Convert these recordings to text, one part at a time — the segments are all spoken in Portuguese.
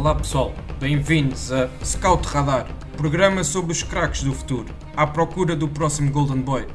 Olá pessoal, bem-vindos a Scout Radar, programa sobre os craques do futuro, à procura do próximo Golden Boy.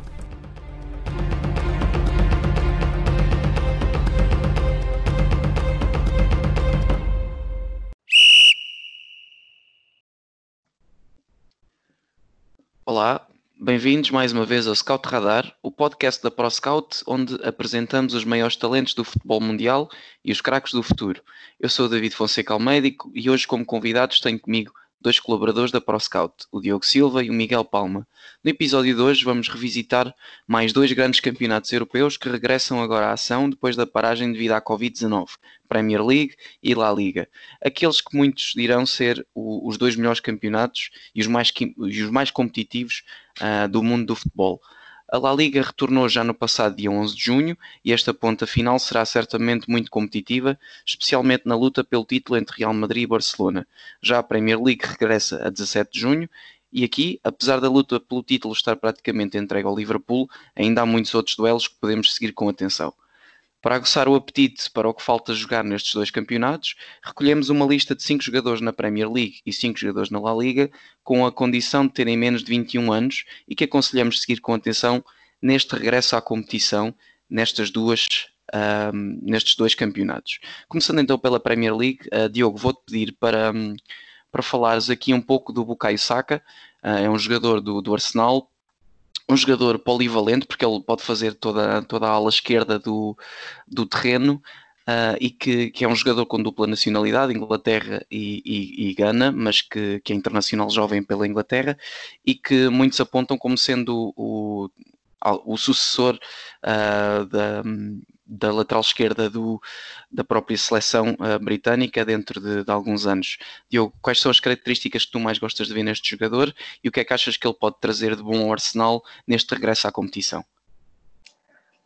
Bem-vindos mais uma vez ao Scout Radar, o podcast da ProScout, onde apresentamos os maiores talentos do futebol mundial e os craques do futuro. Eu sou o David Fonseca Almeida e hoje, como convidados, tenho comigo dois colaboradores da ProScout, o Diogo Silva e o Miguel Palma. No episódio de hoje vamos revisitar mais dois grandes campeonatos europeus que regressam agora à ação depois da paragem devido à Covid-19, Premier League e La Liga. Aqueles que muitos dirão ser o, os dois melhores campeonatos e os mais, e os mais competitivos uh, do mundo do futebol. A La Liga retornou já no passado dia 11 de junho e esta ponta final será certamente muito competitiva, especialmente na luta pelo título entre Real Madrid e Barcelona. Já a Premier League regressa a 17 de junho e aqui, apesar da luta pelo título estar praticamente entregue ao Liverpool, ainda há muitos outros duelos que podemos seguir com atenção. Para aguçar o apetite para o que falta jogar nestes dois campeonatos, recolhemos uma lista de 5 jogadores na Premier League e 5 jogadores na La Liga, com a condição de terem menos de 21 anos e que aconselhamos seguir com atenção neste regresso à competição nestas duas, um, nestes dois campeonatos. Começando então pela Premier League, uh, Diogo, vou-te pedir para, um, para falares aqui um pouco do Bukayo Saka, uh, é um jogador do, do Arsenal, um jogador polivalente, porque ele pode fazer toda, toda a ala esquerda do, do terreno. Uh, e que, que, é um jogador com dupla nacionalidade, Inglaterra e, e, e Gana, mas que, que, é internacional jovem pela Inglaterra e que muitos apontam como sendo o, o sucessor uh, da, da lateral esquerda do, da própria seleção uh, britânica dentro de, de, alguns anos. Diogo, quais são as características que tu mais gostas de ver neste jogador e o que é que achas que ele pode trazer de bom ao Arsenal neste regresso à competição?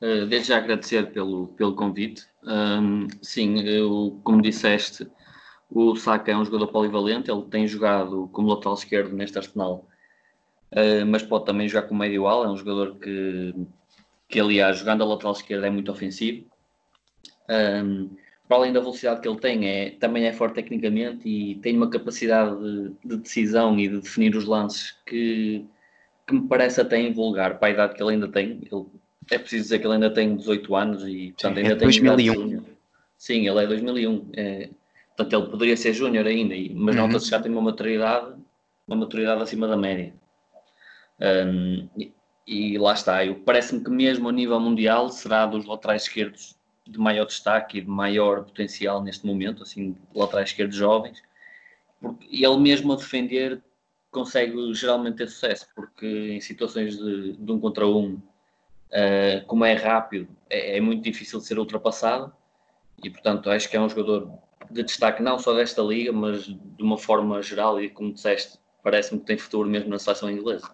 Uh, desde já agradecer pelo, pelo convite. Um, sim, eu, como disseste, o Saka é um jogador polivalente, ele tem jogado como lateral esquerdo neste Arsenal, uh, mas pode também jogar como médio ala, é um jogador que que aliás, jogando a lateral esquerda é muito ofensivo. Um, para além da velocidade que ele tem, é, também é forte tecnicamente e tem uma capacidade de, de decisão e de definir os lances que, que me parece até invulgar para a idade que ele ainda tem. Ele, é preciso dizer que ele ainda tem 18 anos e portanto Sim, ainda é tem 2001. Sim, ele é 2001. É, portanto, ele poderia ser júnior ainda, mas uhum. nota-se já tem uma maturidade, uma maturidade acima da média. Um, e lá está, parece-me que mesmo a nível mundial será dos laterais esquerdos de maior destaque e de maior potencial neste momento, assim, laterais esquerdos jovens, porque ele mesmo a defender consegue geralmente ter sucesso, porque em situações de, de um contra um, uh, como é rápido, é, é, muito difícil de ser ultrapassado, e portanto acho que é um jogador de destaque não só desta liga, mas de uma forma geral, e como disseste, parece-me que tem futuro mesmo na seleção inglesa.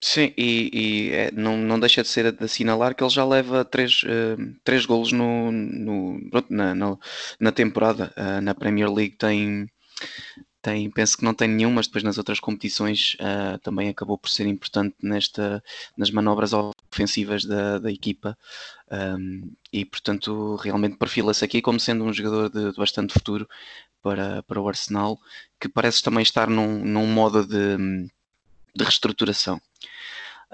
Sim, e, e é, não, não deixa de ser de assinalar que ele já leva três, uh, três golos no, no, na, na, temporada. Uh, na Premier League tem, tem, penso que não tem nenhum, mas depois nas outras competições uh, também acabou por ser importante nesta, nas manobras ofensivas da, da equipa. Um, e portanto, realmente perfila-se aqui como sendo um jogador de, de, bastante futuro para, para o Arsenal, que parece também estar num, num modo de, de reestruturação.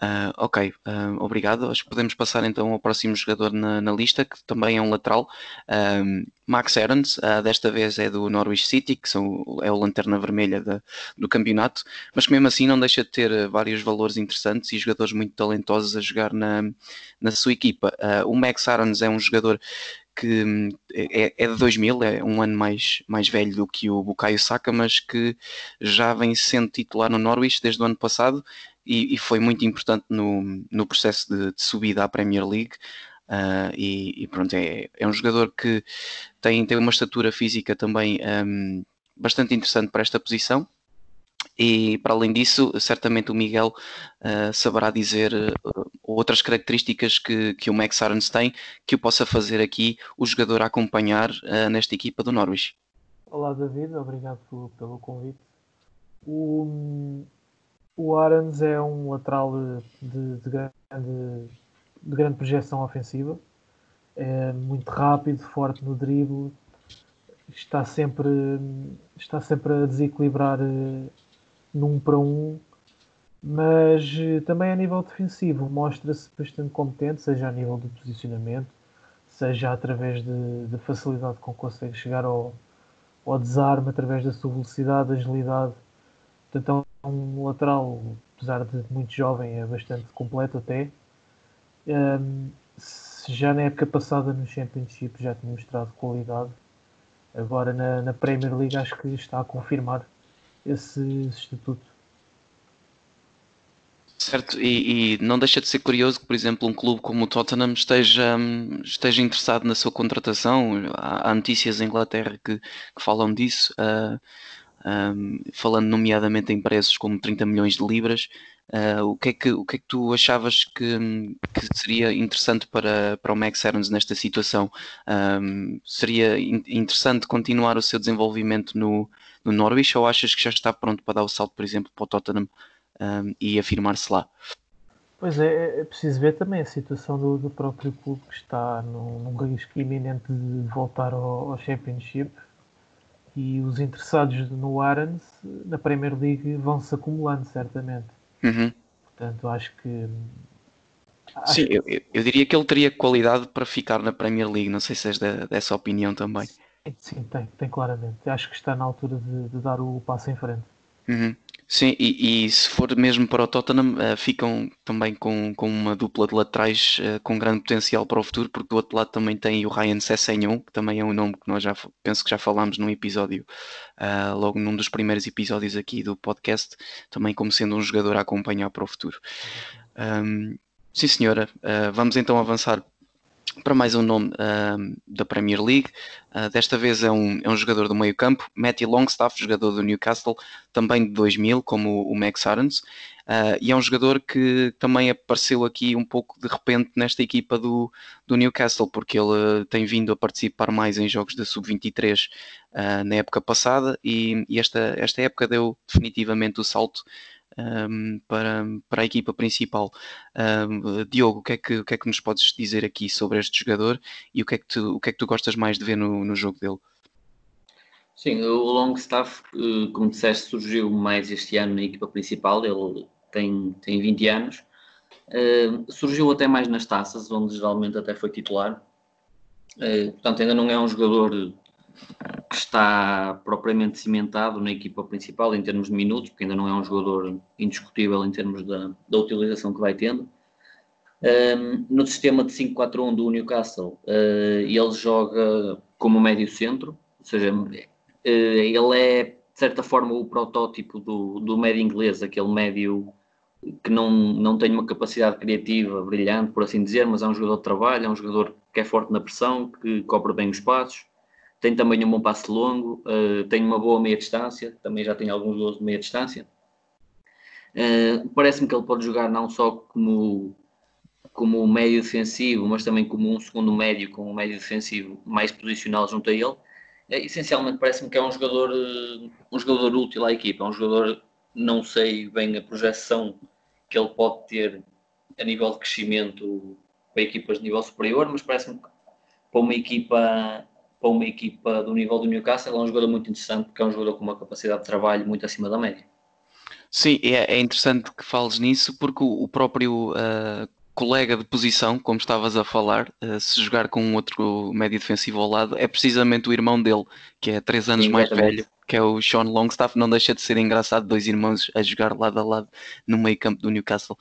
Uh, ok, uh, obrigado. Acho que podemos passar então ao próximo jogador na, na lista, que também é um lateral. Um, Max Aarons, uh, desta vez é do Norwich City, que são, é o lanterna vermelha do campeonato, mas que mesmo assim não deixa de ter vários valores interessantes e jogadores muito talentosos a jogar na, na sua equipa. o Max Aarons é um jogador que hum, é, é, de 2000, é um ano mais, mais velho do que o Bukayo Saka, mas que já vem sendo titular no Norwich desde o ano passado e, e foi muito importante no, no processo de, de subida à Premier League. Uh, e, e, pronto, é, é um jogador que tem, tem uma estatura física também um, bastante interessante para esta posição. E para além disso, certamente o Miguel uh, saberá dizer uh, outras características que, que o Max Arons tem que o possa fazer aqui o jogador a acompanhar nesta equipa do Norwich. Olá David, obrigado pelo, pelo convite. O, o Arans é um lateral de, de, grande, de grande projeção ofensiva, é muito rápido, forte no drible. Está sempre, está sempre a desequilibrar num para um, mas também a nível defensivo mostra-se bastante competente, seja a nível de posicionamento, seja através da facilidade com que consegue chegar ao, ao desarme, através da sua velocidade, agilidade. Portanto, é um lateral, apesar de muito jovem, é bastante completo até. Um, já na época passada no Championship já tinha mostrado qualidade. Agora na, na Premier League acho que está a confirmar esse, esse estatuto. Certo, e, e, não deixa de ser curioso que, por exemplo, um clube como o Tottenham esteja, esteja interessado na sua contratação. Há, há notícias em Inglaterra que, que falam disso, uh, um, falando nomeadamente em preços como 30 milhões de libras. Uh, o, que é que, o que é que tu achavas que, que seria interessante para, para o Max Aarons nesta situação? Um, seria in, interessante continuar o seu desenvolvimento no, no Norwich ou achas que já está pronto para dar o salto, por exemplo, para o Tottenham? um, e afirmar-se lá. Pois é, é preciso ver também a situação do, do próprio clube que está num, num risco iminente de voltar ao, ao, Championship e os interessados no Arans na Premier League vão se acumulando certamente. Uhum. Portanto, acho que acho Sim, eu, eu, diria que ele teria qualidade para ficar na Premier League. Não sei se és de, dessa opinião também. Sim, tem, tem claramente. Acho que está na altura de, de dar o passo em frente. Uhum. Sim, e, e, se for mesmo para o Tottenham, uh, ficam também com, com uma dupla de laterais uh, com grande potencial para o futuro, porque do outro lado também tem o Ryan Sessegnon, que também é um nome que nós já penso que já falámos num episódio, uh, logo num dos primeiros episódios aqui do podcast, também como sendo um jogador a acompanhar para o futuro. Um, sim, senhora, vamos então avançar para mais um nome uh, da Premier League. Uh, desta vez é um, é um jogador do meio campo, Matty Longstaff, jogador do Newcastle, também de 2000, como o Max Arons. Uh, e é um jogador que também apareceu aqui um pouco de repente nesta equipa do, do Newcastle, porque ele tem vindo a participar mais em jogos da Sub-23 na época passada e, e, esta, esta época deu definitivamente o salto um, para, para a equipa principal. Um, Diogo, o que, é que, o que é que nos podes dizer aqui sobre este jogador e o que é que tu, o que é que tu gostas mais de ver no, no jogo dele? Sim, o Longstaff, eh, como disseste, surgiu mais este ano na equipa principal, ele tem, tem 20 anos. Uh, surgiu até mais nas taças, onde geralmente até foi titular. Uh, portanto, ainda não é um jogador que está propriamente cimentado na equipa principal em termos de minutos, porque ainda não é um jogador indiscutível em termos da, da utilização que vai tendo. Um, no sistema de 5-4-1 do Newcastle, uh, ele joga como médio centro, ou seja, uh, ele é de certa forma o protótipo do, do médio inglês, aquele médio que não, não tem uma capacidade criativa brilhante, por assim dizer, mas é um jogador de trabalho, é um jogador que é forte na pressão, que cobre bem os passos, tem também um bom passe longo, uh, tem uma boa meia distância, também já tem alguns gols de meia distância. Uh, Parece-me que ele pode jogar não só como, como médio defensivo, mas também como um segundo médio, com um médio defensivo mais posicional junto a ele. Uh, essencialmente parece-me que é um jogador, um jogador útil à equipa, é um jogador, não sei bem a projeção que ele pode ter a nível de crescimento para equipas de nível superior, mas parece-me que para uma equipa para uma equipa do nível do Newcastle, é um jogador muito interessante, porque é um jogador com uma capacidade de trabalho muito acima da média. Sim, é, é interessante que fales nisso, porque o, o próprio uh, colega de posição, como estavas a falar, uh, se jogar com um outro médio defensivo ao lado, é precisamente o irmão dele, que é três anos Sim, mais velho, que é o Sean Longstaff. Não deixa de ser engraçado, dois irmãos a jogar lado a lado no meio campo do Newcastle.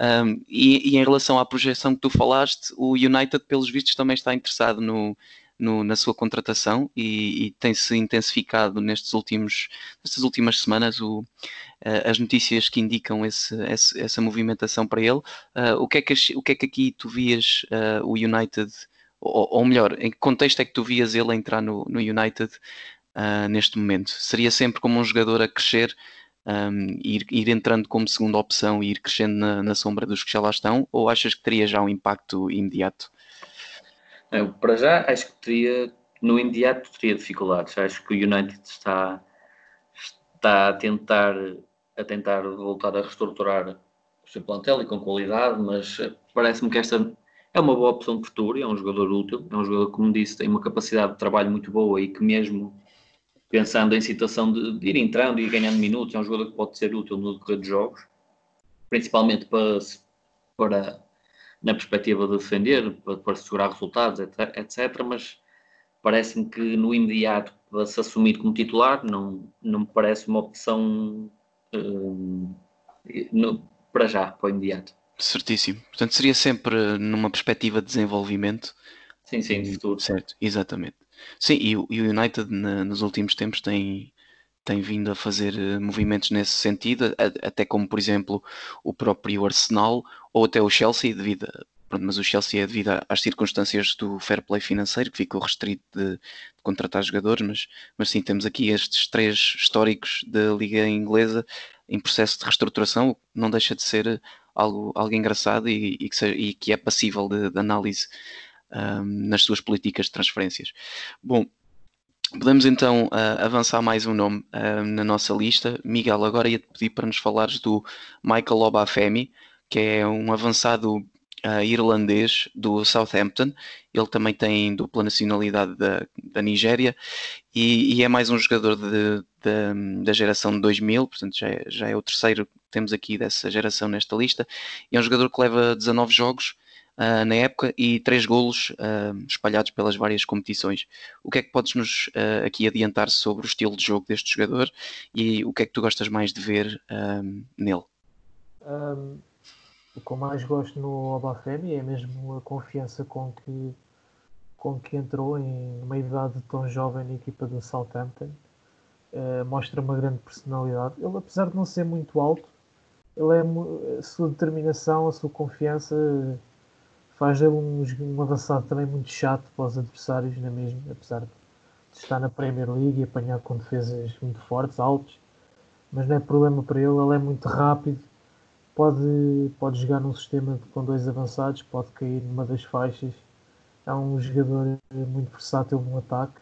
Um, e, e, em relação à projeção que tu falaste, o United, pelos vistos, também está interessado no, no, na sua contratação e, e tem-se intensificado nestes últimos, nestas últimas semanas o, uh, as notícias que indicam esse, esse, essa movimentação para ele. Uh, o, que é que, o que é que aqui tu vias uh, o United, ou, ou, melhor, em que contexto é que tu vias ele entrar no, no United neste momento? Seria sempre como um jogador a crescer? Um, ir, ir, entrando como segunda opção e ir crescendo na, na, sombra dos que já lá estão, ou achas que teria já um impacto imediato? Eu, para já, acho que teria, no imediato, teria dificuldades. Acho que o United está, está a tentar, a tentar voltar a reestruturar o seu plantel e com qualidade, mas parece-me que esta é uma boa opção de futuro, é um jogador útil, é um jogador, como disse, tem uma capacidade de trabalho muito boa e que mesmo pensando em situação de, de, ir entrando e ganhando minutos, é um jogador que pode ser útil no decorrer de jogos, principalmente para, para na perspectiva de defender, para, para segurar resultados, etc, etc mas parece-me que no imediato para se assumir como titular não, não me parece uma opção uh, no, para já, para o imediato. Certíssimo. Portanto, seria sempre numa perspectiva de desenvolvimento. Sim, sim, de futuro. Certo, exatamente. Sim, e, o United na, nos últimos tempos tem, tem vindo a fazer eh, movimentos nesse sentido, até como, por exemplo, o próprio Arsenal ou até o Chelsea, devido a, pronto, mas o Chelsea é devido às circunstâncias do fair play financeiro, que ficou restrito de, de, contratar jogadores, mas, mas sim, temos aqui estes três históricos da Liga Inglesa em processo de reestruturação, não deixa de ser algo, algo engraçado e, e, que, seja, e que, é passível de, de análise um, nas suas políticas de transferências. Bom, podemos então uh, avançar mais um nome uh, na nossa lista. Miguel, agora ia-te pedir para nos falares do Michael Obafemi, que é um avançado uh, irlandês do Southampton. Ele também tem dupla nacionalidade da, da Nigéria e, e, é mais um jogador de, de, da geração de 2000, portanto já é, já é o terceiro que temos aqui dessa geração nesta lista. E é um jogador que leva 19 jogos uh, na época e 3 golos uh, espalhados pelas várias competições. O que é que podes nos uh, aqui adiantar sobre o estilo de jogo deste jogador e o que é que tu gostas mais de ver nele? Um, o que eu mais gosto no Obafemi é mesmo a confiança com que, com que entrou em uma idade tão jovem na equipa do Southampton. Uh, mostra uma grande personalidade. Ele, apesar de não ser muito alto, ele é, a sua determinação, a sua confiança faz dele um, um avançado também muito chato para os adversários, não é mesmo? Apesar de estar na Premier League e apanhar com defesas muito fortes, altos, mas não é problema para ele, ele é muito rápido, pode, pode jogar num sistema com dois avançados, pode cair numa das faixas. É um jogador muito versátil no ataque.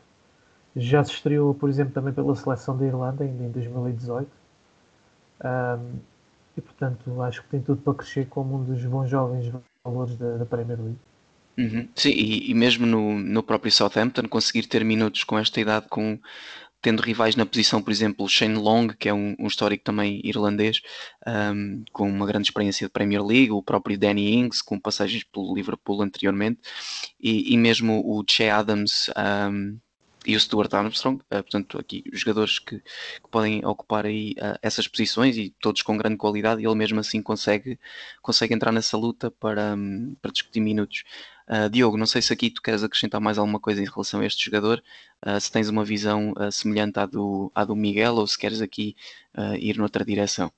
Já se estreou, por exemplo, também pela seleção da Irlanda, ainda em 2018. Um, e portanto acho que tem tudo para crescer como um dos bons jovens valores da, da Premier League. Uhum. Sim, e, e, mesmo no, no próprio Southampton conseguir ter minutos com esta idade com tendo rivais na posição, por exemplo, Shane Long, que é um, um histórico também irlandês, um, com uma grande experiência de Premier League, o próprio Danny Ings, com passagens pelo Liverpool anteriormente, e, e mesmo o Che Adams um, e o Stuart Armstrong, uh, portanto, aqui jogadores que, que podem ocupar aí uh, essas posições e todos com grande qualidade, e ele mesmo assim consegue, consegue entrar nessa luta para, um, para discutir minutos. Uh, Diogo, não sei se aqui tu queres acrescentar mais alguma coisa em relação a este jogador, uh, se tens uma visão semelhante à do, à do Miguel ou se queres aqui ir noutra direção.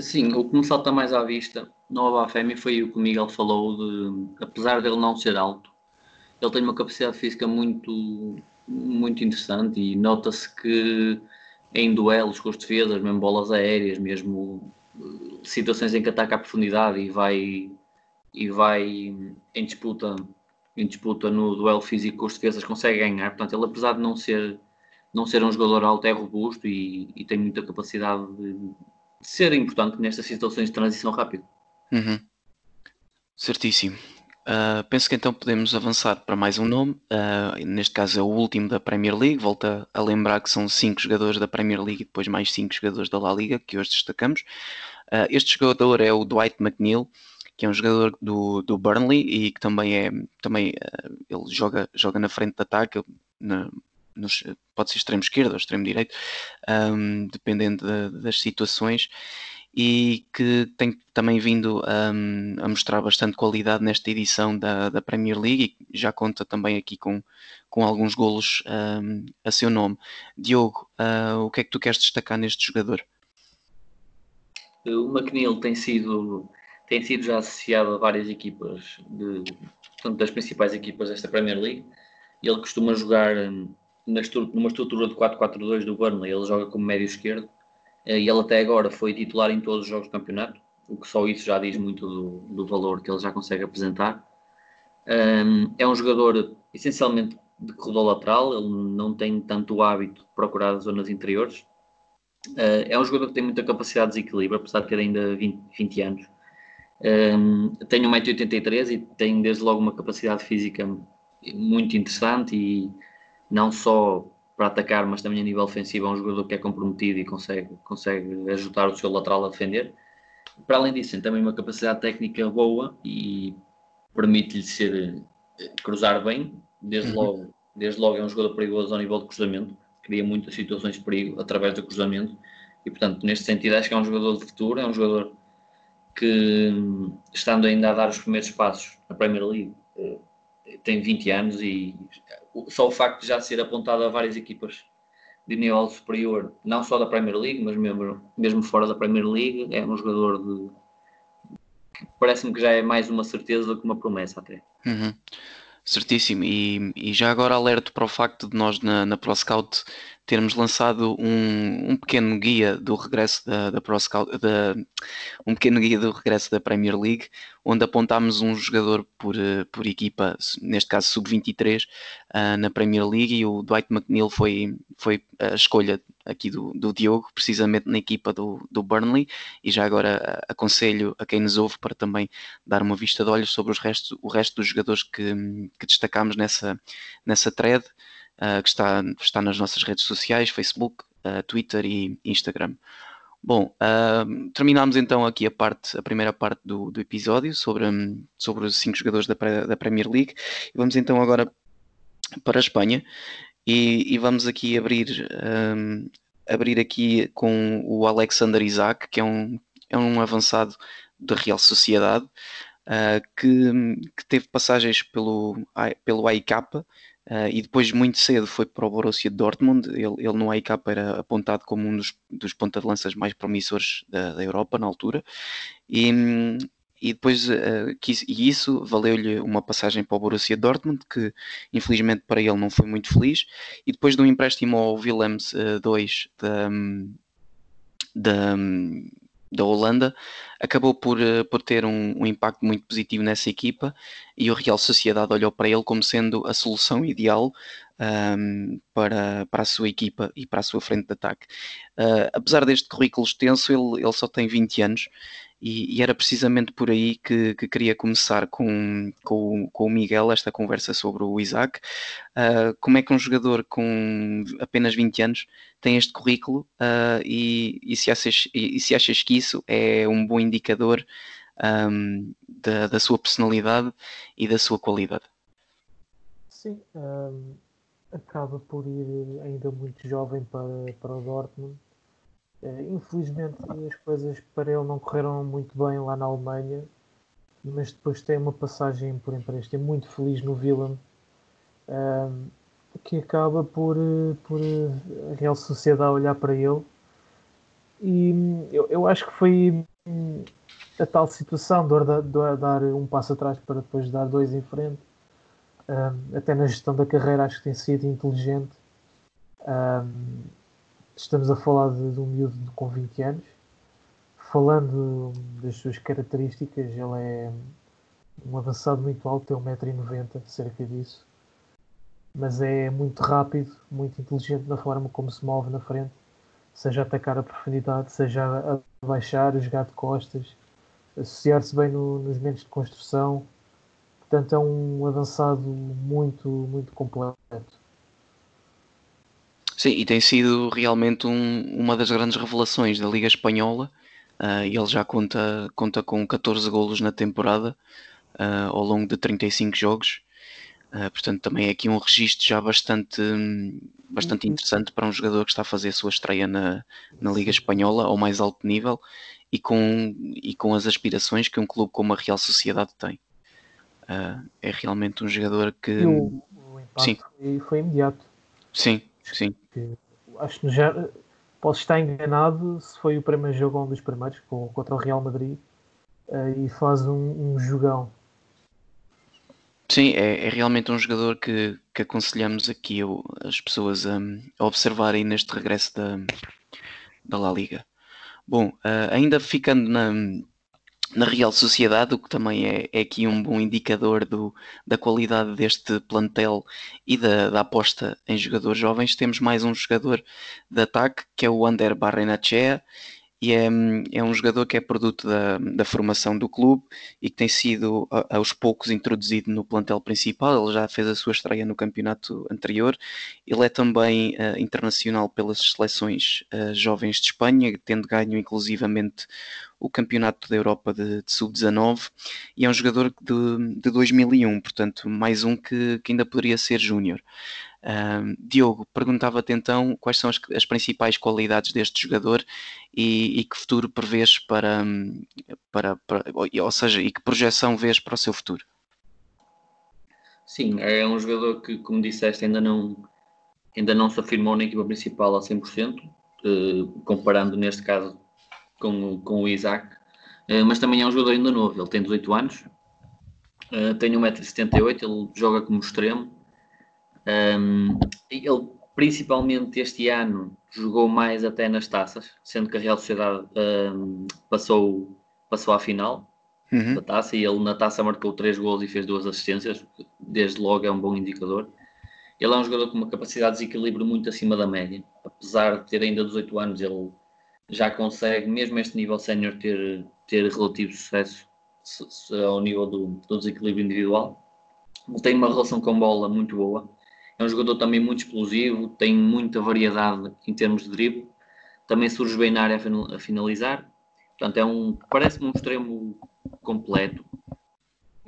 Sim, o que me salta mais à vista no Abafemi foi o que o Miguel falou de, apesar dele não ser alto, ele tem uma capacidade física muito, muito interessante e nota-se que em duelos com as defesas, mesmo bolas aéreas, mesmo situações em que ataca a profundidade e vai e vai em disputa, em disputa no duelo físico com os defesas, consegue ganhar. Portanto, ele apesar de não ser, não ser um jogador alto, é robusto e, e tem muita capacidade de, de, ser importante nestas situações de transição rápida. Uhum. Certíssimo. Uh, penso que então podemos avançar para mais um nome. Uh, neste caso é o último da Premier League. Volta a lembrar que são cinco jogadores da Premier League e depois mais cinco jogadores da La Liga que hoje destacamos. Uh, este jogador é o Dwight McNeil que é um jogador do, do Burnley e que também é também ele joga joga na frente de ataque na, nos, pode ser extremo esquerdo ou extremo direito um, dependendo de, das situações e que tem também vindo um, a mostrar bastante qualidade nesta edição da, da Premier League e já conta também aqui com, com alguns golos um, a seu nome. Diogo, uh, o que é que tu queres destacar neste jogador? O McNeil tem sido tem sido já associado a várias equipas, de, portanto, das principais equipas desta Premier League. Ele costuma jogar hum, numa estrutura de 4-4-2 do Burnley, ele joga como médio esquerdo e ele até agora foi titular em todos os jogos do campeonato, o que só isso já diz muito do, do valor que ele já consegue apresentar. Um, é um jogador essencialmente de corredor lateral, ele não tem tanto hábito de procurar as zonas interiores. Uh, é um jogador que tem muita capacidade de desequilíbrio, apesar de ter ainda 20, 20 anos. Um, tenho 1,83m e tenho desde logo uma capacidade física muito interessante e não só para atacar, mas também a nível ofensivo é um jogador que é comprometido e consegue, consegue ajudar o seu lateral a defender. Para além disso, tem também uma capacidade técnica boa e permite-lhe ser eh, cruzar bem, desde uhum. logo, desde logo é um jogador perigoso ao nível de cruzamento, cria muitas situações de perigo através do cruzamento e portanto neste sentido acho que é um jogador de futuro, é um jogador que estando ainda a dar os primeiros passos na Premier League eh, tem 20 anos e só o facto de já ser apontado a várias equipas de nível superior, não só da Premier League, mas mesmo, mesmo fora da Premier League, é um jogador de parece-me que já é mais uma certeza do que uma promessa até. Uhum. Certíssimo, e, e, já agora alerto para o facto de nós na, na ProScout termos lançado um, um pequeno guia do regresso da, da ProScout, da, um pequeno guia do regresso da Premier League, onde apontámos um jogador por, eh, por equipa, neste caso sub-23, uh, ah, na Premier League, e o Dwight McNeil foi, foi a escolha aqui do, do Diogo, precisamente na equipa do, do Burnley, e já agora aconselho a quem nos ouve para também dar uma vista de olhos sobre os restos, o resto dos jogadores que, que destacámos nessa, nessa thread uh, que está, está nas nossas redes sociais, Facebook, uh, Twitter e Instagram. Bom, uh, terminamos então aqui a parte, a primeira parte do, do episódio sobre, sobre os cinco jogadores da, da Premier League e vamos então agora para a Espanha e, e vamos aqui abrir, um, abrir aqui com o Alexander Isaac, que é um, é um avançado da Real Sociedade, uh, que, que, teve passagens pelo, pelo AIK, Uh, e depois, muito cedo, foi para o Borussia Dortmund. Ele, ele no AIK era apontado como um dos, dos ponta-de-lanças mais promissores da, da, Europa na altura. E, e depois, uh, quis, e isso valeu-lhe uma passagem para o Borussia Dortmund, que infelizmente para ele não foi muito feliz. E depois de um empréstimo ao Willems uh, 2 da, da, da Holanda, acabou por, uh, por ter um, um, impacto muito positivo nessa equipa e o Real Sociedade olhou para ele como sendo a solução ideal um, para, para a sua equipa e para a sua frente de ataque. Uh, apesar deste currículo extenso, ele, ele só tem 20 anos e, e, era precisamente por aí que, que queria começar com, com, com, o Miguel esta conversa sobre o Isaac. Uh, como é que um jogador com apenas 20 anos tem este currículo uh, e, e, se achas, e, se achas que isso é um bom indicador um, da, da sua personalidade e da sua qualidade? Sim, um, acaba por ir ainda muito jovem para, para o Dortmund infelizmente as coisas para ele não correram muito bem lá na Alemanha, mas depois tem uma passagem por empréstimo muito feliz no Willem, uh, que acaba por, uh, por a Real Sociedade olhar para ele. E hum, eu, eu acho que foi hum, a tal situação de, dar um passo atrás para depois dar dois em frente. Hum, até na gestão da carreira acho que tem sido inteligente estamos a falar de, de um miúdo com 20 anos. Falando das suas características, ele é um avançado muito alto, tem 1,90m, cerca disso. Mas é muito rápido, muito inteligente na forma como se move na frente, seja atacar a profundidade, seja baixar, jogar de costas, associar-se bem no, nos momentos de construção. Portanto, é um avançado muito, muito completo. Sim, e tem sido realmente um, uma das grandes revelações da Liga Espanhola. Uh, ele já conta, conta com 14 golos na temporada uh, ao longo de 35 jogos. Uh, portanto, também é aqui um registro já bastante, bastante uhum. interessante para um jogador que está a fazer a sua estreia na, na Liga Espanhola ao mais alto nível e com, e com as aspirações que um clube como a Real Sociedade tem. é realmente um jogador que. O, o impacto Sim. Foi imediato. Sim, Sim. acho que já posso estar enganado se foi o primeiro jogo, um dos primeiros, contra o Real Madrid, uh, e faz um, um jogão. Sim, é, é, realmente um jogador que, que aconselhamos aqui as pessoas a, a observarem neste regresso da, da La Liga. Bom, uh, ainda ficando na, na Real Sociedade, o que também é, é aqui um bom indicador do, da qualidade deste plantel e da, da, aposta em jogadores jovens. Temos mais um jogador de ataque, que é o Ander Barrenachea, e é, é um jogador que é produto da, da formação do clube e que tem sido aos poucos introduzido no plantel principal. Ele já fez a sua estreia no campeonato anterior. Ele é também uh, internacional pelas seleções uh, jovens de Espanha, tendo ganho inclusivamente o campeonato da Europa de, de sub-19 e é um jogador de, de 2001, portanto mais um que, que ainda poderia ser júnior. Uh, Diogo, perguntava-te então quais são as, as, principais qualidades deste jogador e, e que futuro prevês para, para, para, ou seja, e que projeção vês para o seu futuro? Sim, é um jogador que, como disseste, ainda não, ainda não se afirmou na equipa principal a 100%, uh, comparando neste caso com, com o Isaac, uh, mas também é um jogador ainda novo, ele tem 18 anos, uh, tem 1,78m, ele joga como extremo, um, ele, principalmente este ano, jogou mais até nas taças, sendo que a Real Sociedade um, passou, passou à final uhum. da taça e ele na taça marcou 3 gols e fez duas assistências, desde logo é um bom indicador. Ele é um jogador com uma capacidade de desequilíbrio muito acima da média, apesar de ter ainda 18 anos, ele já consegue, mesmo este nível sénior, ter, ter relativo sucesso ao nível do, do desequilíbrio individual. Ele tem uma relação com bola muito boa é um jogador também muito explosivo, tem muita variedade em termos de drible, também surge bem na área a finalizar. Portanto, é um, parece-me um extremo completo,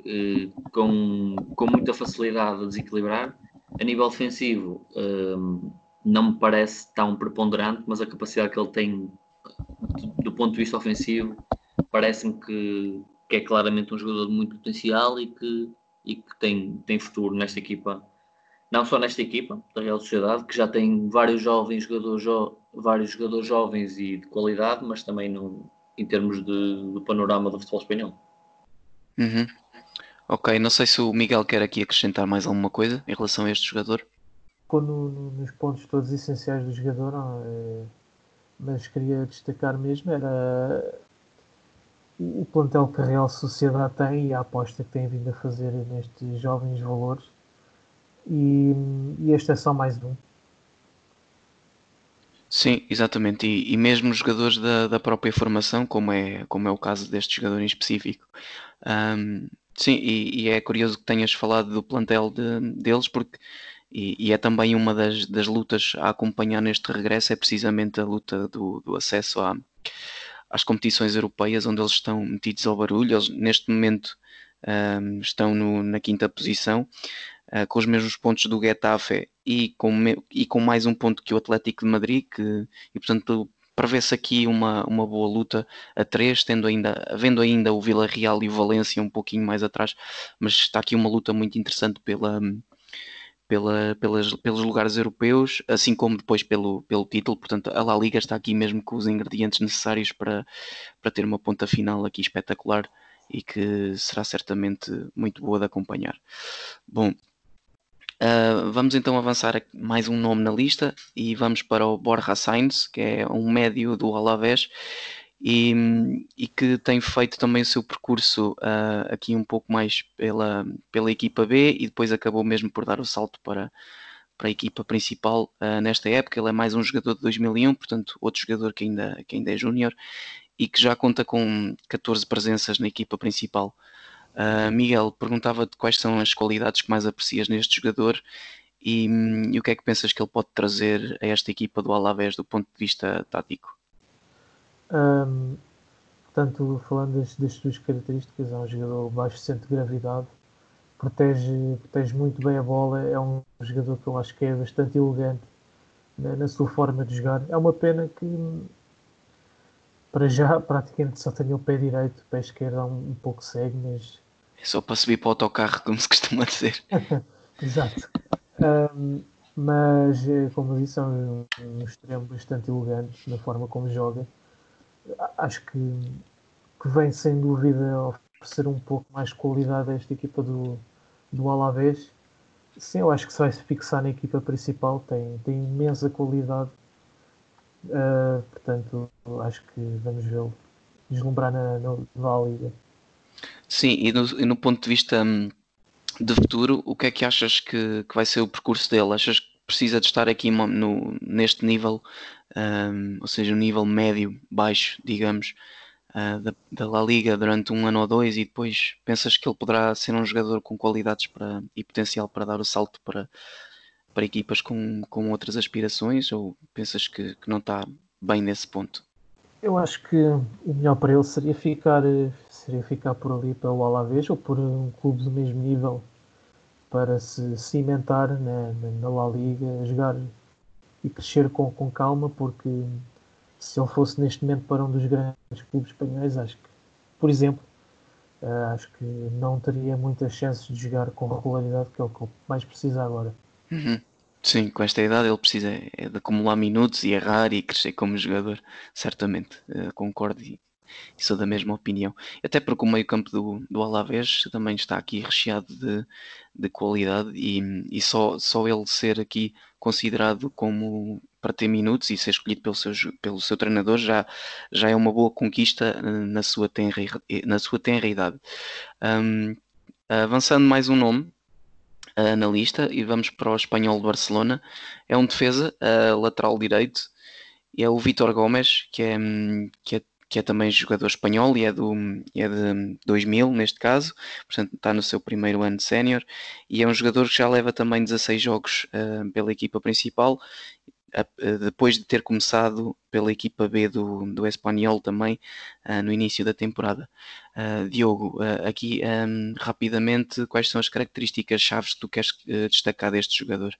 eh, com, com muita facilidade a desequilibrar. A nível defensivo, eh, não me parece tão preponderante, mas a capacidade que ele tem do, ponto de vista ofensivo parece-me que, que, é claramente um jogador de muito potencial e que, e que tem, tem futuro nesta equipa não só nesta equipa da Real Sociedade, que já tem vários jovens jogadores, jo vários jogadores jovens e de qualidade, mas também no, em termos de, do panorama do futebol espanhol. Uhum. Ok, não sei se o Miguel quer aqui acrescentar mais alguma coisa em relação a este jogador. Quando nos pontos todos essenciais do jogador, é, mas queria destacar mesmo era o plantel que a Real Sociedade tem e a aposta que tem vindo a fazer nestes jovens valores e, e este é só mais um. Sim, exatamente. E, e mesmo jogadores da, da própria formação, como é, como é o caso deste jogador em específico. Um, sim, e, e, é curioso que tenhas falado do plantel de, deles, porque e, e, é também uma das, das lutas a acompanhar neste regresso, é precisamente a luta do, do acesso à, às competições europeias, onde eles estão metidos ao barulho. Eles, neste momento, um, estão no, na quinta posição, uh, com os mesmos pontos do Getafe e com, e com mais um ponto que o Atlético de Madrid, que, e portanto prevê-se aqui uma, uma boa luta a três, tendo ainda, havendo ainda o Vila Real e o Valência um pouquinho mais atrás, mas está aqui uma luta muito interessante pela, pela, pelas, pelos lugares europeus, assim como depois pelo, pelo título. Portanto, a La Liga está aqui mesmo com os ingredientes necessários para, para ter uma ponta final aqui espetacular e que será certamente muito boa de acompanhar. Bom, Uh, vamos então avançar mais um nome na lista e vamos para o Borja Sainz, que é um médio do Alavés e, e que tem feito também o seu percurso uh, aqui um pouco mais pela, pela equipa B e depois acabou mesmo por dar o salto para, para a equipa principal uh, nesta época. Ele é mais um jogador de 2001, portanto, outro jogador que ainda, que ainda é júnior e que já conta com 14 presenças na equipa principal. Uh, Miguel, perguntava-te quais são as qualidades que mais aprecias neste jogador e, e, o que é que pensas que ele pode trazer a esta equipa do Alavés do ponto de vista tático? Um, portanto, falando das, das suas características, é um jogador baixo centro de gravidade, protege, protege muito bem a bola, é um jogador que eu acho que é bastante elegante na, na sua forma de jogar. É uma pena que para já praticamente só tenho o pé direito, o pé esquerdo é um, um pouco cego, mas. É só para subir para o autocarro, como se costuma dizer. Exato. Um, mas, eh, como eu disse, é um, um extremo bastante elegante na forma como joga. Acho que, que vem sem dúvida oferecer um pouco mais qualidade a esta equipa do, do Alavés. Sim, eu acho que se vai se fixar na equipa principal, tem, tem imensa qualidade Uh, portanto, acho que vamos vê-lo deslumbrar na, na, na Liga. Sim, e no, e no, ponto de vista hum, de futuro, o que é que achas que, que vai ser o percurso dele? Achas que precisa de estar aqui no, neste nível, um, ou seja, um nível médio, baixo, digamos, uh, da, da, La Liga durante um ano ou dois e depois pensas que ele poderá ser um jogador com qualidades para, e potencial para dar o salto para, para equipas com, com outras aspirações ou pensas que, que não está bem nesse ponto? Eu acho que o melhor para ele seria ficar, seria ficar por ali pelo Alavés ou por um clube do mesmo nível para se cimentar na, na La Liga, jogar e crescer com, com calma, porque se ele fosse neste momento para um dos grandes clubes espanhóis, acho que, por exemplo, uh, acho que não teria muitas chances de jogar com regularidade, que é o que ele mais precisa agora. Uhum. Sim, com esta idade ele precisa é de acumular minutos e errar e crescer como jogador, certamente. Uh, concordo e, e sou da mesma opinião. Até porque o meio-campo do, do Alavés também está aqui recheado de, de qualidade e, e só, só ele ser aqui considerado como para ter minutos e ser escolhido pelo seu, pelo seu treinador já, já é uma boa conquista eh, na sua tenra, na sua tenra idade. Um, avançando mais um nome uh, na lista e vamos para o espanhol de Barcelona. É um defesa, uh, lateral direito, é o Vitor Gomes, que é, que é que é também jogador espanhol e é, do, é de 2000 neste caso, portanto está no seu primeiro ano de sénior e é um jogador que já leva também 16 jogos uh, pela equipa principal, uh, depois de ter começado pela equipa B do, do Espanhol também uh, no início da temporada. Diogo, aqui um, rapidamente, quais são as características chaves que tu queres destacar deste jogador?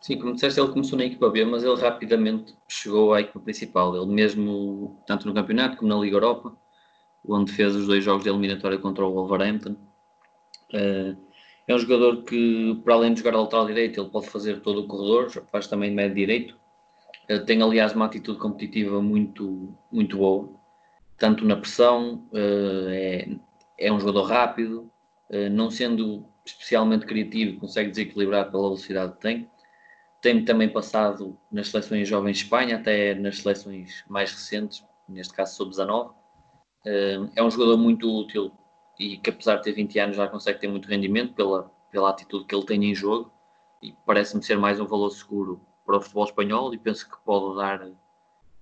Sim, como disseste, ele começou na equipa B, mas ele rapidamente chegou à equipa principal. Ele mesmo, tanto no campeonato como na Liga Europa, onde fez os dois jogos de eliminatória contra o Wolverhampton. Eh, é um jogador que, para além de jogar lateral direito, ele pode fazer todo o corredor, faz também médio direito. Eh, tem, aliás, uma atitude competitiva muito, muito boa, tanto na pressão, eh, é, é um jogador rápido, não sendo especialmente criativo, consegue desequilibrar pela velocidade que tem tem também passado nas seleções jovens de Espanha, até nas seleções mais recentes, neste caso sub-19. Eh, é um jogador muito útil e que apesar de ter 20 anos já consegue ter muito rendimento pela, pela atitude que ele tem em jogo e parece-me ser mais um valor seguro para o futebol espanhol e penso que pode dar,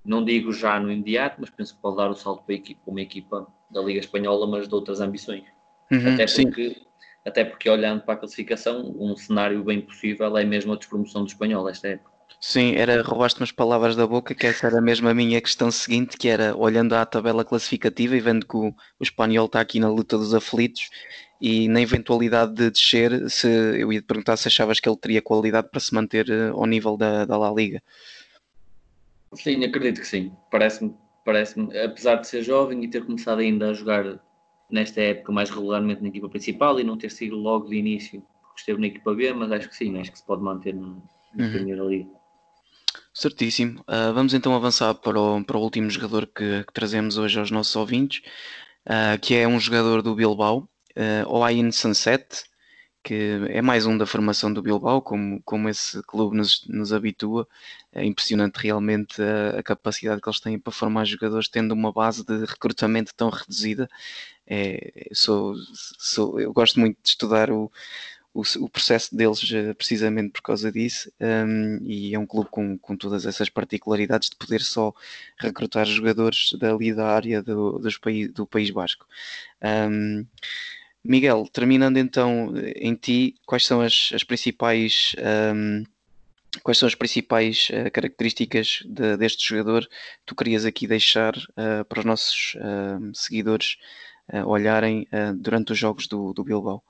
não digo já no imediato, mas penso que pode dar o salto para, equipa, para uma equipa da Liga Espanhola, mas de outras ambições. Uhum, até porque sim até porque olhando para a classificação, um cenário bem possível é mesmo a despromoção do espanhol esta época. Sim, era roubaste-me as palavras da boca, que essa era mesmo a minha questão seguinte, que era olhando à tabela classificativa e vendo que o, o espanhol está aqui na luta dos aflitos e na eventualidade de descer, se eu ia te perguntar se achavas que ele teria qualidade para se manter uh, ao nível da, da La Liga. Sim, acredito que sim. Parece-me, parece-me, apesar de ser jovem e ter começado ainda a jogar nesta época mais regularmente na equipa principal e não ter sido logo de início porque esteve na equipa B, mas acho que sim, acho que se pode manter na, na uhum. Primeira Liga. Certíssimo. Uh, vamos então avançar para o, para o último jogador que, que trazemos hoje aos nossos ouvintes, uh, que é um jogador do Bilbao, uh, Oain Sunset, que é mais um da formação do Bilbao, como, como esse clube nos, nos habitua. É impressionante realmente a, a, capacidade que eles têm para formar jogadores, tendo uma base de recrutamento tão reduzida. É, sou, sou, eu gosto muito de estudar o, o, o processo deles eh, precisamente por causa disso, um, e é um clube com, com todas essas particularidades de poder só recrutar jogadores dali da área do, dos país, do País Basco. Um, Miguel, terminando então em ti, quais são as, as principais um, quais são as principais uh, características de, deste jogador tu querias aqui deixar uh, para os nossos uh, seguidores olharem durante os jogos do, do Bilbao?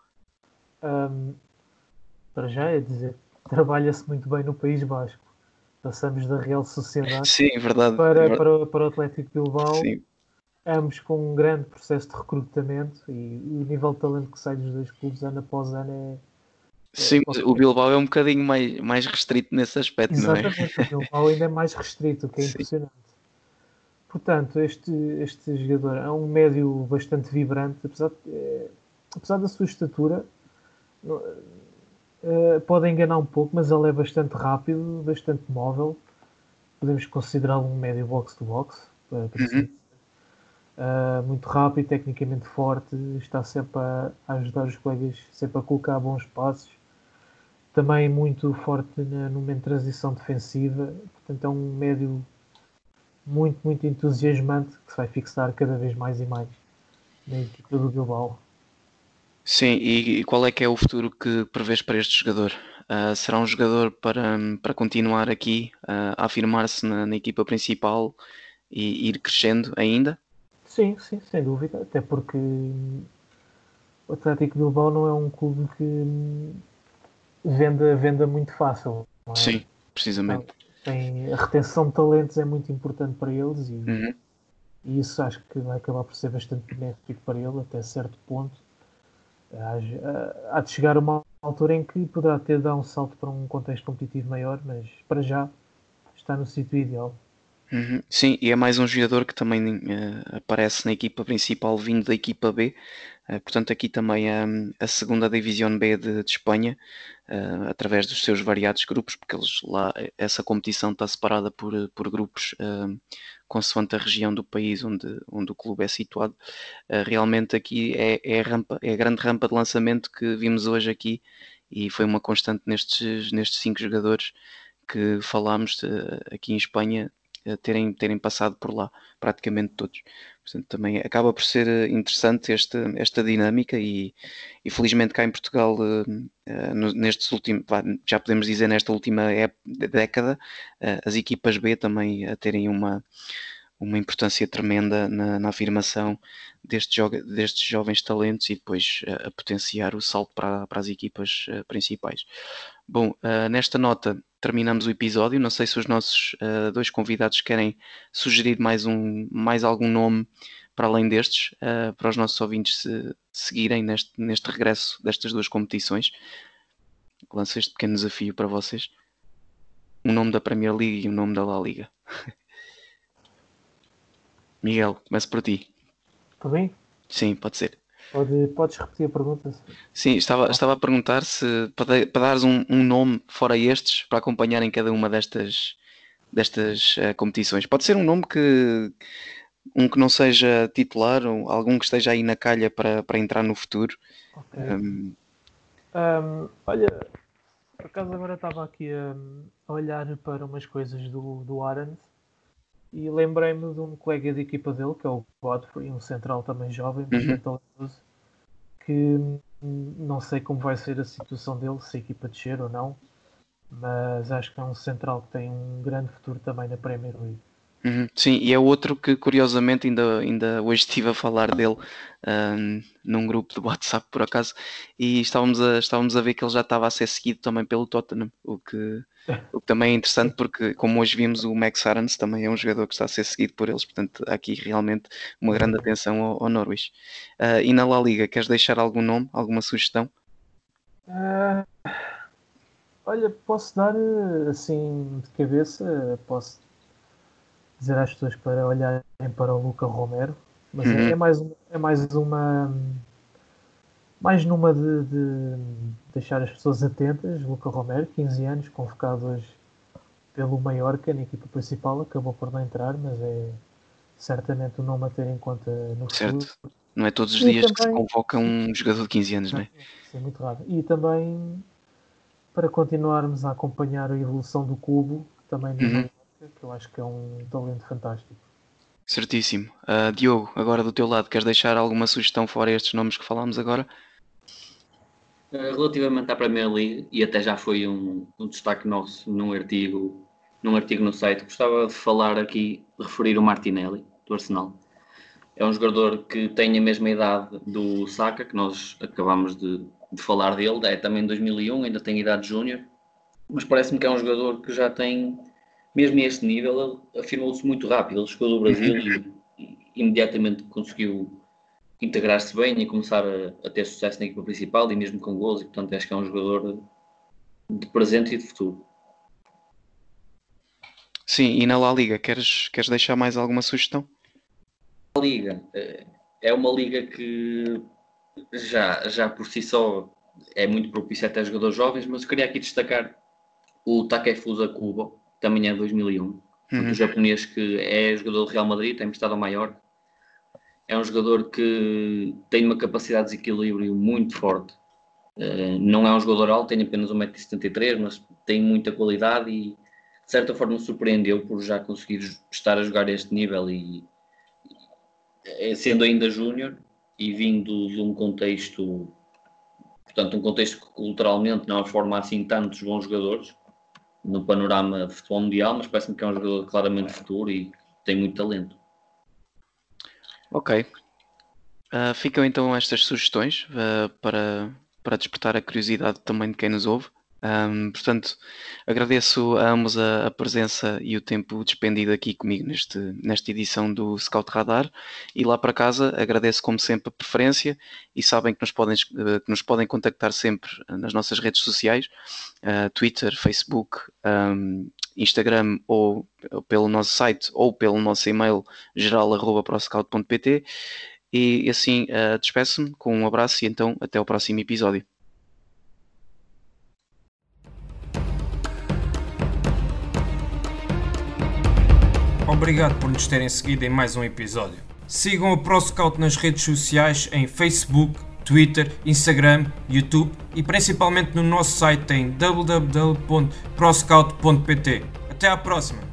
Um, para já é dizer, trabalha-se muito bem no País Basco. Passamos da Real Sociedade Sim, verdade, para, verdade. Para, para o Atlético Bilbao. Sim ambos com um grande processo de recrutamento e o nível de talento que sai dos dois clubes ano após ano é. é Sim, é o Bilbao é um bocadinho mais, mais restrito nesse aspecto, Exatamente, não é? o Bilbao ainda é mais restrito, o que é Sim. impressionante. Portanto, este, este jogador é um médio bastante vibrante, apesar, de, é, apesar da sua estatura, é, pode enganar um pouco, mas ele é bastante rápido, bastante móvel. Podemos considerá-lo um médio box-to-box, para, para uhum uh, muito rápido, tecnicamente forte, está sempre a, ajudar os colegas, sempre a colocar bons passos. também muito forte na, numa transição defensiva, portanto é um médio muito, muito entusiasmante que se vai fixar cada vez mais e mais na equipa do Bilbao. Sim, e qual é que é o futuro que prevês para este jogador? Uh, será um jogador para, para continuar aqui uh, a afirmar-se na, na, equipa principal e ir crescendo ainda? Sim, sim, sem dúvida, até porque o Atlético Bilbao não é um clube que venda, venda muito fácil. É? Sim, precisamente. tem, a retenção de talentos é muito importante para eles e, uhum. e isso acho que vai acabar por ser bastante benéfico para ele até certo ponto há de chegar uma altura em que poderá ter de dar um salto para um contexto competitivo maior, mas para já está no sítio ideal. Uhum. Sim, e é mais um jogador que também uh, aparece na equipa principal vindo da equipa B. Uh, portanto, aqui também um, a segunda divisão B de, de Espanha, uh, através dos seus variados grupos, porque eles lá essa competição está separada por, por grupos consoante a região do país onde, onde o clube é situado. realmente aqui é, é, a rampa, é a grande rampa de lançamento que vimos hoje aqui e foi uma constante nestes, nestes cinco jogadores que falámos aqui em Espanha terem, terem passado por lá, praticamente todos. Portanto, também acaba por ser eh, interessante esta, esta dinâmica e, e felizmente cá em Portugal, uh, nestes últimos, já podemos dizer nesta última década, as equipas B também a terem uma, uma importância tremenda na, na afirmação destes, destes jovens talentos e depois a, a potenciar o salto para, para as equipas uh, principais. Bom, uh, nesta nota terminamos o episódio. Não sei se os nossos uh, dois convidados querem sugerir mais, um, mais algum nome para além destes, para os nossos ouvintes se, seguirem neste, neste regresso destas duas competições. Lanço este pequeno desafio para vocês. O nome da Premier League e o nome da La Liga. Miguel, começo por ti. Está bem? Sim, pode ser. Pode, podes repetir a pergunta? Sim, estava, estava a perguntar se para, para dares um, um, nome fora estes para acompanhar em cada uma destas, destas uh, competições. Pode ser um nome que um que não seja titular, ou algum que esteja aí na calha para, para entrar no futuro. Okay. Um... Um, olha, por acaso agora estava aqui a, a, olhar para umas coisas do, do Arendt e lembrei-me de um colega de equipa dele, que é o Godfrey, um central também jovem, uhum. talentoso, que não sei como vai ser a situação dele, se a equipa descer ou não, mas acho que é um central que tem um grande futuro também na Premier League. Uhum, sim, e é outro que curiosamente ainda, ainda hoje estive a falar dele um, num grupo de WhatsApp por acaso e estávamos a, estávamos a ver que ele já estava a ser seguido também pelo Tottenham, o que, o que também é interessante porque como hoje vimos o Max Arons também é um jogador que está a ser seguido por eles, portanto há aqui realmente uma grande atenção ao, ao Norwich. Uh, e na La Liga, queres deixar algum nome, alguma sugestão? Uh, olha, posso dar assim de cabeça, posso dizer às pessoas para olharem para o Luca Romero, mas é, uhum. é, mais, é mais uma. Mais numa de, de, deixar as pessoas atentas. Luca Romero, 15 anos, convocado hoje pelo Mallorca na equipa principal, acabou por não entrar, mas é certamente o nome a ter em conta no certo. futuro. Não é todos os e dias também... que se convoca um jogador de 15 anos, não é? Sim, muito raro. E também para continuarmos a acompanhar a evolução do cubo, também uhum que eu acho que é um talento fantástico. Certíssimo. Uh, Diogo, agora do teu lado, queres deixar alguma sugestão fora estes nomes que falámos agora? Uh, relativamente à Premier League, e até já foi um, um, destaque nosso num artigo, num artigo no site, gostava de falar aqui, de referir o Martinelli, do Arsenal. É um jogador que tem a mesma idade do Saka, que nós acabamos de, de falar dele, é também 2001, ainda tem idade júnior, mas parece-me que é um jogador que já tem mesmo a este nível, afirmou-se muito rápido. Ele chegou do Brasil e, imediatamente conseguiu integrar-se bem e começar a, a, ter sucesso na equipa principal e mesmo com gols. E, portanto, acho que é um jogador de presente e de futuro. Sim, e na La Liga, queres, queres deixar mais alguma sugestão? A Liga eh, é uma liga que já, já por si só é muito propícia até a jogadores jovens, mas eu queria aqui destacar o Takefusa Kubo, também é 2001. Uhum. O japonês que é jogador do Real Madrid, tem estado ao maior. É um jogador que tem uma capacidade de desequilíbrio muito forte. Uh, não é um jogador alto, tem apenas 1,73m, mas tem muita qualidade e de certa forma surpreendeu por já conseguir estar a jogar a este nível e, e sendo ainda júnior e vindo de um contexto, portanto, um contexto que culturalmente não forma assim tantos bons jogadores no panorama futebol mundial, mas parece-me que é um jogador claramente futuro e tem muito talento. Ok. Uh, ficam então estas sugestões uh, para, para despertar a curiosidade também de quem nos ouve. Um, portanto, agradeço a ambos a, a, presença e o tempo despendido aqui comigo neste, nesta edição do Scout Radar. E lá para casa, agradeço como sempre a preferência e sabem que nos podem, eh, que nos podem contactar sempre nas nossas redes sociais: uh, Twitter, Facebook, um, Instagram ou, pelo nosso site ou pelo nosso e-mail geral.proscout.pt. E assim uh, despeço-me com um abraço e então até o próximo episódio. Obrigado por nos terem seguido em mais um episódio. Sigam o ProScout nas redes sociais em Facebook, Twitter, Instagram, YouTube e principalmente no nosso site em www.proscout.pt. Até à próxima!